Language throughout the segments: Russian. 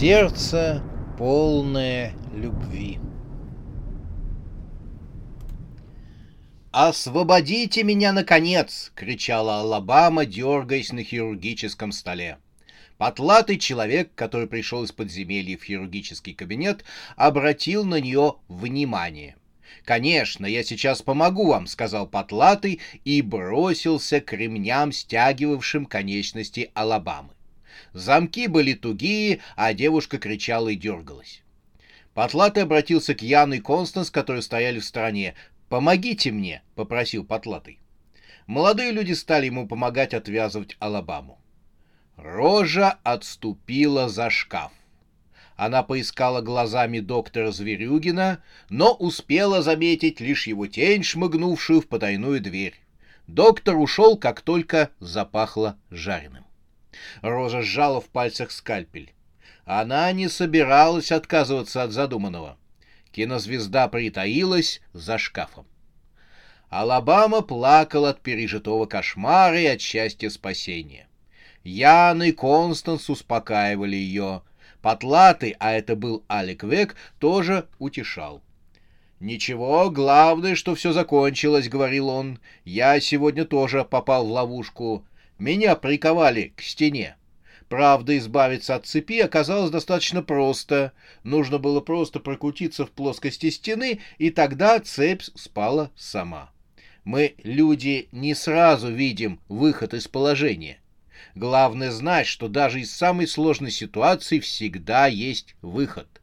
Сердце полное любви. «Освободите меня, наконец!» — кричала Алабама, дергаясь на хирургическом столе. Потлатый человек, который пришел из подземелья в хирургический кабинет, обратил на нее внимание. «Конечно, я сейчас помогу вам», — сказал Потлатый и бросился к ремням, стягивавшим конечности Алабамы. Замки были тугие, а девушка кричала и дергалась. Потлатый обратился к Яну и Констанс, которые стояли в стороне. «Помогите мне», — попросил Потлатый. Молодые люди стали ему помогать отвязывать Алабаму. Рожа отступила за шкаф. Она поискала глазами доктора Зверюгина, но успела заметить лишь его тень, шмыгнувшую в потайную дверь. Доктор ушел, как только запахло жареным. Роза сжала в пальцах скальпель. Она не собиралась отказываться от задуманного. Кинозвезда притаилась за шкафом. Алабама плакал от пережитого кошмара и от счастья спасения. Ян и Констанс успокаивали ее. Потлатый, а это был Алик Век, тоже утешал. «Ничего, главное, что все закончилось», — говорил он. «Я сегодня тоже попал в ловушку. Меня приковали к стене. Правда, избавиться от цепи оказалось достаточно просто. Нужно было просто прокрутиться в плоскости стены, и тогда цепь спала сама. Мы, люди, не сразу видим выход из положения. Главное знать, что даже из самой сложной ситуации всегда есть выход.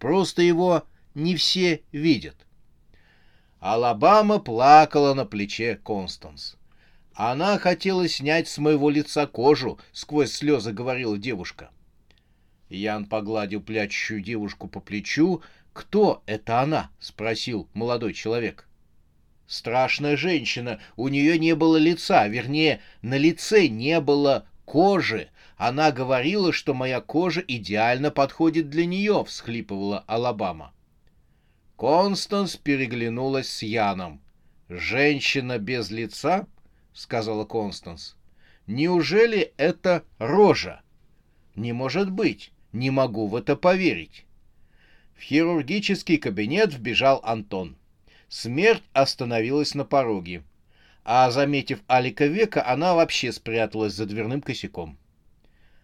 Просто его не все видят. Алабама плакала на плече Констанс. Она хотела снять с моего лица кожу, сквозь слезы говорила девушка. Ян погладил плачущую девушку по плечу. «Кто это она?» — спросил молодой человек. Страшная женщина, у нее не было лица, вернее, на лице не было кожи. Она говорила, что моя кожа идеально подходит для нее, всхлипывала Алабама. Констанс переглянулась с Яном. Женщина без лица? Сказала Констанс. Неужели это рожа? Не может быть, не могу в это поверить. В хирургический кабинет вбежал Антон. Смерть остановилась на пороге, а, заметив Алика Века, она вообще спряталась за дверным косяком.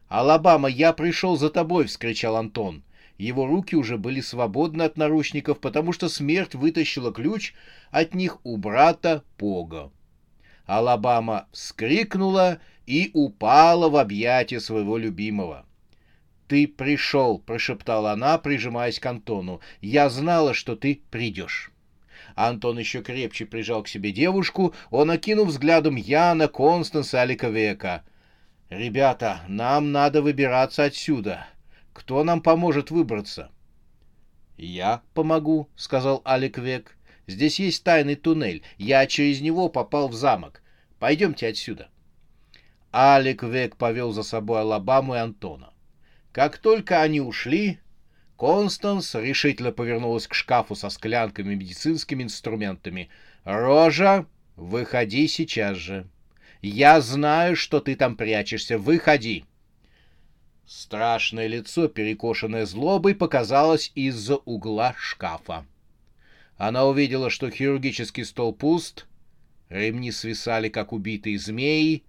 «Алабама, я пришел за тобой!» — вскричал Антон. Его руки уже были свободны от наручников, потому что смерть вытащила ключ от них у брата Пога. Алабама вскрикнула и упала в объятия своего любимого. «Ты пришел», — прошептала она, прижимаясь к Антону. «Я знала, что ты придешь». Антон еще крепче прижал к себе девушку, он окинул взглядом Яна, Констанса, Алика Века. «Ребята, нам надо выбираться отсюда. Кто нам поможет выбраться?» «Я помогу», — сказал Алик Век. «Здесь есть тайный туннель. Я через него попал в замок. Пойдемте отсюда. Алик Век повел за собой Алабаму и Антона. Как только они ушли, Констанс решительно повернулась к шкафу со склянками и медицинскими инструментами. «Рожа, выходи сейчас же. Я знаю, что ты там прячешься. Выходи!» Страшное лицо, перекошенное злобой, показалось из-за угла шкафа. Она увидела, что хирургический стол пуст, Ремни свисали, как убитые змеи.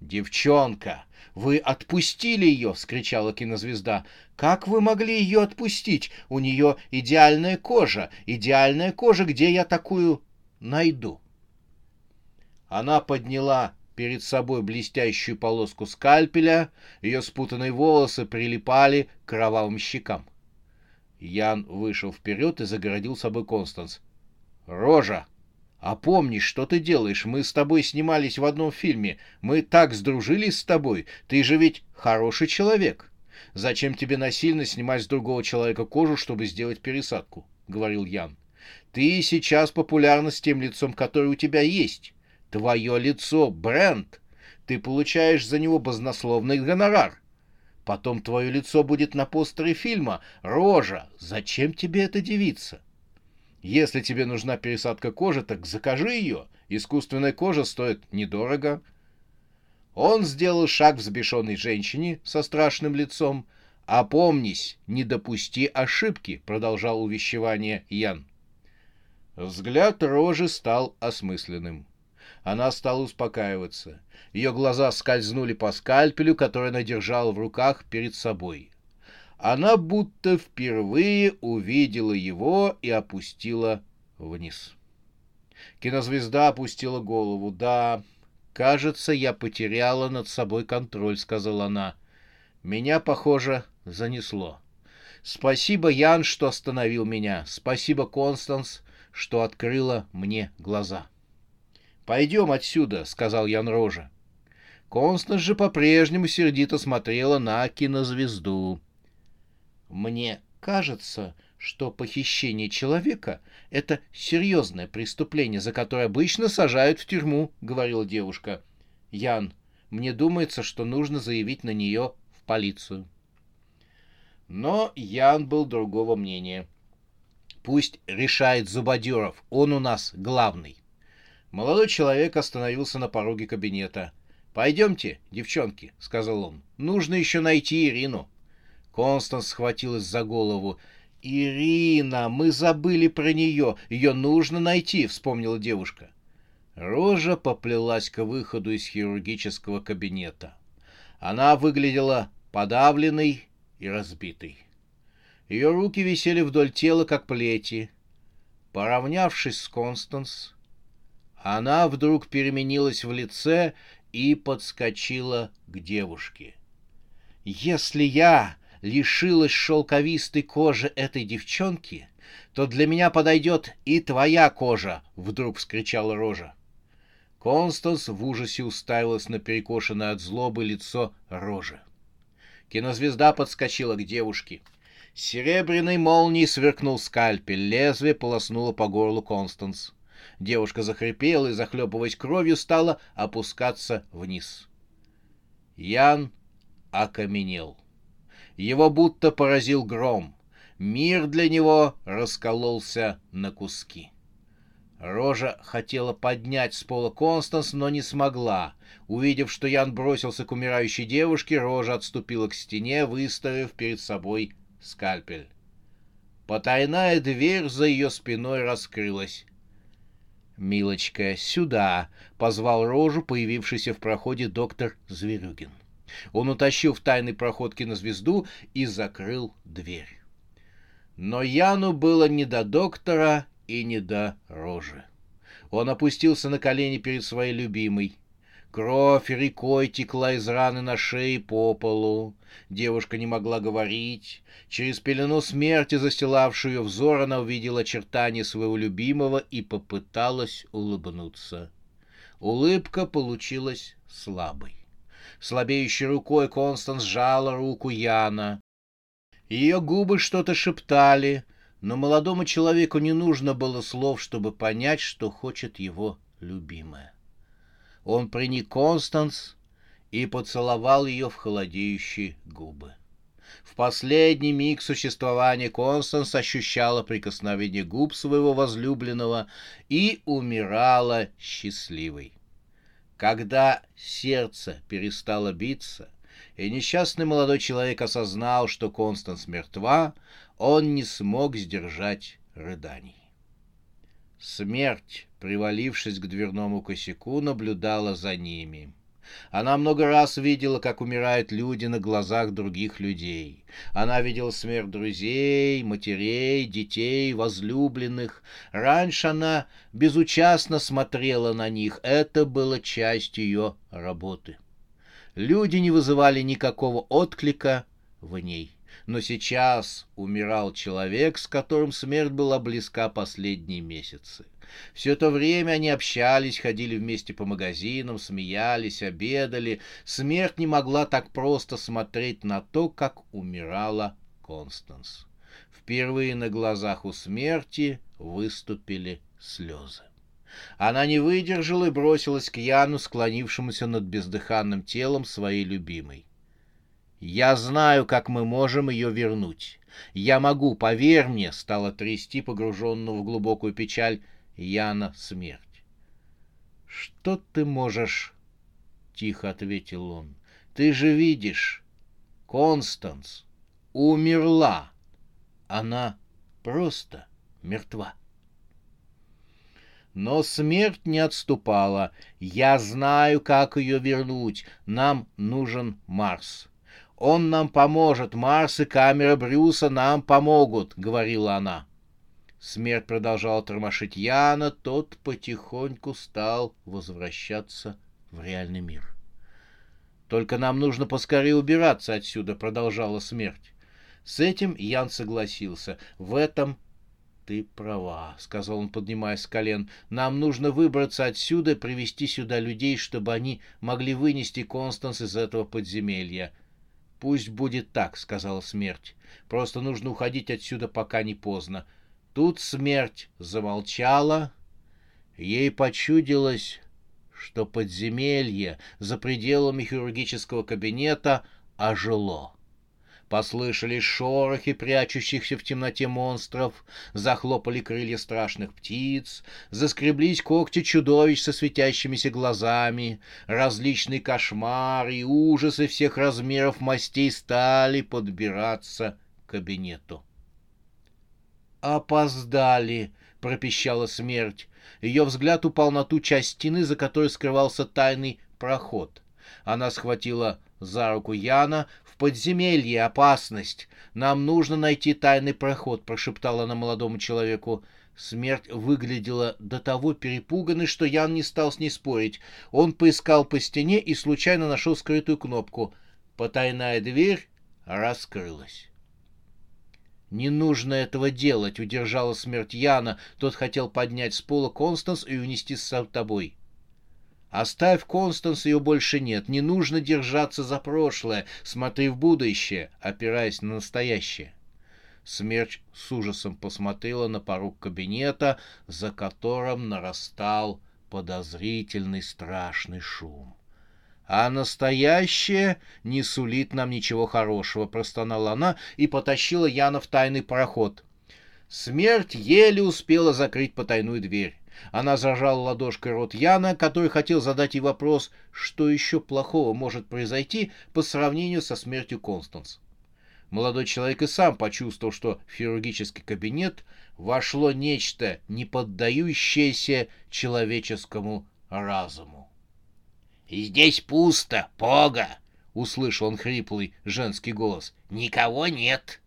«Девчонка, вы отпустили ее!» — вскричала кинозвезда. «Как вы могли ее отпустить? У нее идеальная кожа, идеальная кожа, где я такую найду?» Она подняла перед собой блестящую полоску скальпеля, ее спутанные волосы прилипали к кровавым щекам. Ян вышел вперед и загородил собой Констанс. «Рожа!» А помнишь, что ты делаешь? Мы с тобой снимались в одном фильме. Мы так сдружились с тобой. Ты же ведь хороший человек. Зачем тебе насильно снимать с другого человека кожу, чтобы сделать пересадку? — говорил Ян. Ты сейчас популярна с тем лицом, которое у тебя есть. Твое лицо — бренд. Ты получаешь за него базнословный гонорар. Потом твое лицо будет на постере фильма. Рожа. Зачем тебе эта девица? Если тебе нужна пересадка кожи, так закажи ее. Искусственная кожа стоит недорого. Он сделал шаг взбешенной женщине со страшным лицом. «Опомнись, не допусти ошибки», — продолжал увещевание Ян. Взгляд Рожи стал осмысленным. Она стала успокаиваться. Ее глаза скользнули по скальпелю, который она держала в руках перед собой. Она будто впервые увидела его и опустила вниз. Кинозвезда опустила голову. «Да, кажется, я потеряла над собой контроль», — сказала она. «Меня, похоже, занесло. Спасибо, Ян, что остановил меня. Спасибо, Констанс, что открыла мне глаза. «Пойдем отсюда», — сказал Ян Рожа. Констанс же по-прежнему сердито смотрела на кинозвезду. «Мне кажется, что похищение человека — это серьезное преступление, за которое обычно сажают в тюрьму», — говорила девушка. «Ян, мне думается, что нужно заявить на нее в полицию». Но Ян был другого мнения. Пусть решает Зубодеров, он у нас главный. Молодой человек остановился на пороге кабинета. «Пойдемте, девчонки», — сказал он. «Нужно еще найти Ирину». Констанс схватилась за голову. «Ирина, мы забыли про нее. Ее нужно найти», — вспомнила девушка. Рожа поплелась к выходу из хирургического кабинета. Она выглядела подавленной и разбитой. Ее руки висели вдоль тела, как плети. Поравнявшись с Констанс, она вдруг переменилась в лице и подскочила к девушке. «Если я лишилась шелковистой кожи этой девчонки, то для меня подойдет и твоя кожа!» — вдруг вскричала Рожа. Констанс в ужасе уставилась на перекошенное от злобы лицо Рожи. Кинозвезда подскочила к девушке — Серебряной молнией сверкнул скальпель, лезвие полоснуло по горлу Констанс. Девушка захрипела и, захлебываясь кровью, стала опускаться вниз. Ян окаменел. Его будто поразил гром. Мир для него раскололся на куски. Рожа хотела поднять с пола Констанс, но не смогла. Увидев, что Ян бросился к умирающей девушке, Рожа отступила к стене, выставив перед собой скальпель. Потайная дверь за ее спиной раскрылась. «Милочка, сюда!» — позвал Рожу, появившийся в проходе доктор Зверюгин. Он утащил в тайный проход кинозвезду и закрыл дверь. Но Яну было не до доктора и не до Рожи. Он опустился на колени перед своей любимой. Кровь рекой текла из раны на шее по полу. Девушка не могла говорить. Через пелену смерти, застилавшую ее взор, она увидела очертания своего любимого и попыталась улыбнуться. Улыбка получилась слабой. Слабеющей рукой Констанс сжала руку Яна. Ее губы что-то шептали, но молодому человеку не нужно было слов, чтобы понять, что хочет его любимая. Он приник Констанс и поцеловал ее в холодеющие губы. В последний миг существования Констанс ощущала прикосновение губ своего возлюбленного и умирала счастливой. Когда сердце перестало биться, и несчастный молодой человек осознал, что Констанс мертва, он не смог сдержать рыданий. Смерть, привалившись к дверному косяку, наблюдала за ними. Она много раз видела, как умирают люди на глазах других людей. Она видела смерть друзей, матерей, детей, возлюбленных. Раньше она безучастно смотрела на них. Это было частью ее работы. Люди не вызывали никакого отклика в ней. Но сейчас умирал человек, с которым смерть была близка последние месяцы. Все это время они общались, ходили вместе по магазинам, смеялись, обедали. Смерть не могла так просто смотреть на то, как умирала Констанс. Впервые на глазах у смерти выступили слезы. Она не выдержала и бросилась к Яну, склонившемуся над бездыханным телом своей любимой. «Я знаю, как мы можем ее вернуть. Я могу, поверь мне», — стала трясти погруженную в глубокую печаль Яна смерть. «Что ты можешь?» — тихо ответил он. «Ты же видишь, Констанс умерла. Она просто мертва». Но смерть не отступала. «Я знаю, как ее вернуть. Нам нужен Марс». Он нам поможет, Марс и камера Брюса нам помогут, — говорила она. Смерть продолжала тормошить Яна, тот потихоньку стал возвращаться в реальный мир. «Только нам нужно поскорее убираться отсюда», — продолжала смерть. С этим Ян согласился. «В этом ты права», — сказал он, поднимаясь с колен. «Нам нужно выбраться отсюда и привести сюда людей, чтобы они могли вынести Констанс из этого подземелья». «Пусть будет так», — сказала смерть. «Просто нужно уходить отсюда, пока не поздно». Тут смерть замолчала. Ей почудилось, что подземелье за пределами хирургического кабинета ожило. Послышались шорохи прячущихся в темноте монстров, захлопали крылья страшных птиц, заскреблись когти чудовищ со светящимися глазами, различные кошмары и ужасы всех размеров мастей стали подбираться к кабинету. «Опоздали!» — пропищала смерть. Ее взгляд упал на ту часть стены, за которой скрывался тайный проход. Она схватила за руку Яна, подземелье опасность. Нам нужно найти тайный проход», — прошептала она молодому человеку. Смерть выглядела до того перепуганной, что Ян не стал с ней спорить. Он поискал по стене и случайно нашел скрытую кнопку. Потайная дверь раскрылась. «Не нужно этого делать», — удержала смерть Яна. Тот хотел поднять с пола Констанс и унести с собой. Оставь Констанс, ее больше нет. Не нужно держаться за прошлое. Смотри в будущее, опираясь на настоящее. Смерч с ужасом посмотрела на порог кабинета, за которым нарастал подозрительный страшный шум. «А настоящее не сулит нам ничего хорошего», — простонала она и потащила Яна в тайный проход. Смерть еле успела закрыть потайную дверь. Она зажала ладошкой рот Яна, который хотел задать ей вопрос, что еще плохого может произойти по сравнению со смертью Констанс. Молодой человек и сам почувствовал, что в хирургический кабинет вошло нечто, не поддающееся человеческому разуму. «Здесь пусто, Пога!» — услышал он хриплый женский голос. «Никого нет!»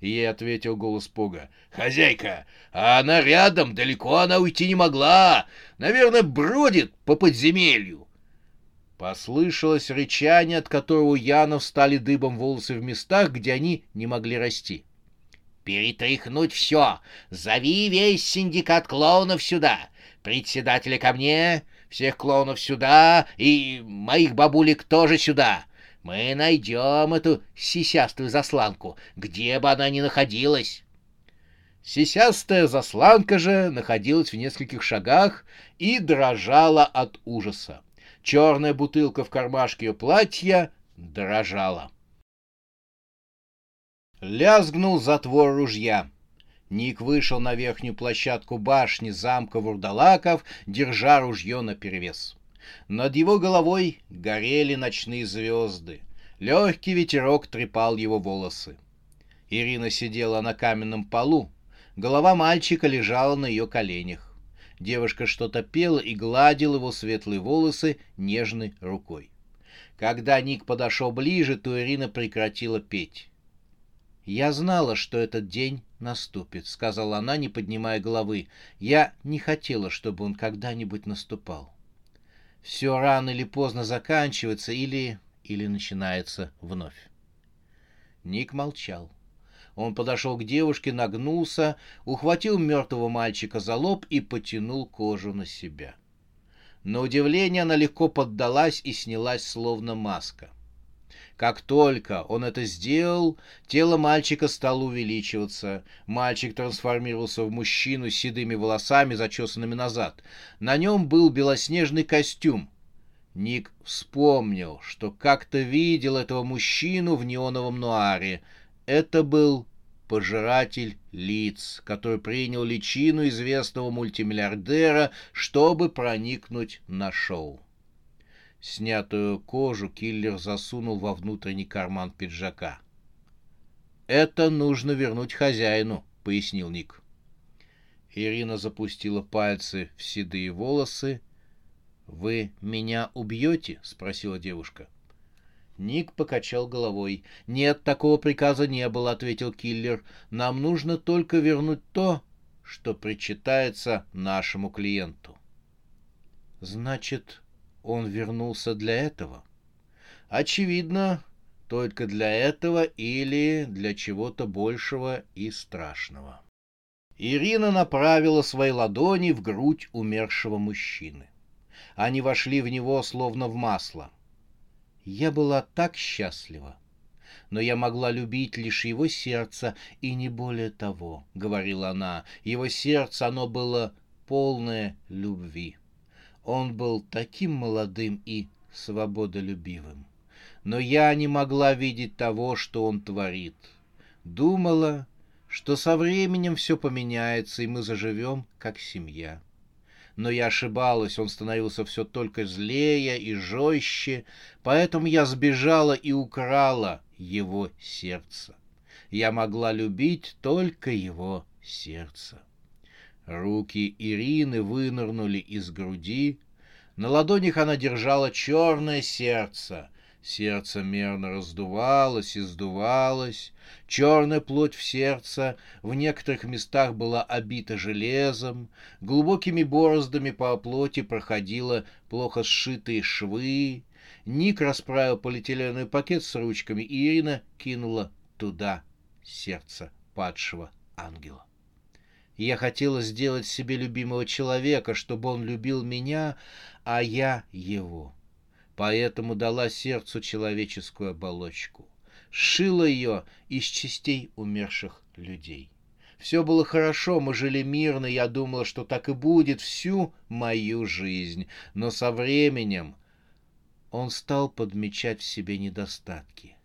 Ей ответил голос Пога. «Хозяйка, а она рядом, далеко она уйти не могла. Наверное, бродит по подземелью». Послышалось рычание, от которого у Янов стали дыбом волосы в местах, где они не могли расти. «Перетряхнуть все! Зови весь синдикат клоунов сюда! Председателя ко мне, всех клоунов сюда и моих бабулек тоже сюда! Мы найдем эту сисястую засланку, где бы она ни находилась. Сисястая засланка же находилась в нескольких шагах и дрожала от ужаса. Черная бутылка в кармашке ее платья дрожала. Лязгнул затвор ружья. Ник вышел на верхнюю площадку башни замка Вурдалаков, держа ружье наперевес. Над его головой горели ночные звезды. Легкий ветерок трепал его волосы. Ирина сидела на каменном полу. Голова мальчика лежала на ее коленях. Девушка что-то пела и гладила его светлые волосы нежной рукой. Когда Ник подошел ближе, то Ирина прекратила петь. «Я знала, что этот день наступит», — сказала она, не поднимая головы. «Я не хотела, чтобы он когда-нибудь наступал» все рано или поздно заканчивается или, или начинается вновь. Ник молчал. Он подошел к девушке, нагнулся, ухватил мертвого мальчика за лоб и потянул кожу на себя. На удивление она легко поддалась и снялась, словно маска. Как только он это сделал, тело мальчика стало увеличиваться. Мальчик трансформировался в мужчину с седыми волосами, зачесанными назад. На нем был белоснежный костюм. Ник вспомнил, что как-то видел этого мужчину в неоновом нуаре. Это был пожиратель лиц, который принял личину известного мультимиллиардера, чтобы проникнуть на шоу. Снятую кожу киллер засунул во внутренний карман пиджака. «Это нужно вернуть хозяину», — пояснил Ник. Ирина запустила пальцы в седые волосы. «Вы меня убьете?» — спросила девушка. Ник покачал головой. «Нет, такого приказа не было», — ответил киллер. «Нам нужно только вернуть то, что причитается нашему клиенту». «Значит, он вернулся для этого? Очевидно, только для этого или для чего-то большего и страшного. Ирина направила свои ладони в грудь умершего мужчины. Они вошли в него словно в масло. Я была так счастлива. Но я могла любить лишь его сердце, и не более того, — говорила она. Его сердце, оно было полное любви. Он был таким молодым и свободолюбивым. Но я не могла видеть того, что он творит. Думала, что со временем все поменяется, и мы заживем как семья. Но я ошибалась, он становился все только злее и жестче, поэтому я сбежала и украла его сердце. Я могла любить только его сердце. Руки Ирины вынырнули из груди. На ладонях она держала черное сердце. Сердце мерно раздувалось и сдувалось. Черная плоть в сердце в некоторых местах была обита железом. Глубокими бороздами по плоти проходило плохо сшитые швы. Ник расправил полиэтиленовый пакет с ручками, и Ирина кинула туда сердце падшего ангела. Я хотела сделать себе любимого человека, чтобы он любил меня, а я его. Поэтому дала сердцу человеческую оболочку. Сшила ее из частей умерших людей. Все было хорошо, мы жили мирно, я думала, что так и будет всю мою жизнь. Но со временем он стал подмечать в себе недостатки.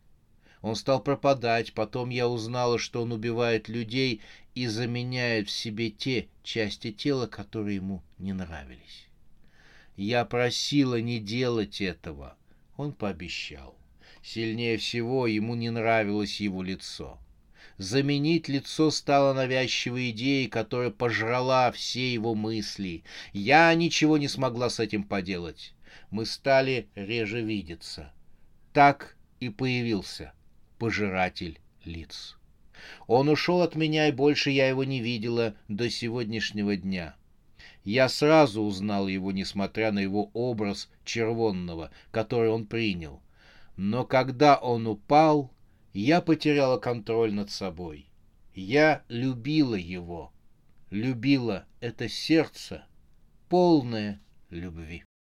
Он стал пропадать, потом я узнала, что он убивает людей и заменяет в себе те части тела, которые ему не нравились. Я просила не делать этого. Он пообещал. Сильнее всего ему не нравилось его лицо. Заменить лицо стало навязчивой идеей, которая пожрала все его мысли. Я ничего не смогла с этим поделать. Мы стали реже видеться. Так и появился пожиратель лиц. Он ушел от меня, и больше я его не видела до сегодняшнего дня. Я сразу узнал его, несмотря на его образ червонного, который он принял. Но когда он упал, я потеряла контроль над собой. Я любила его, любила это сердце, полное любви.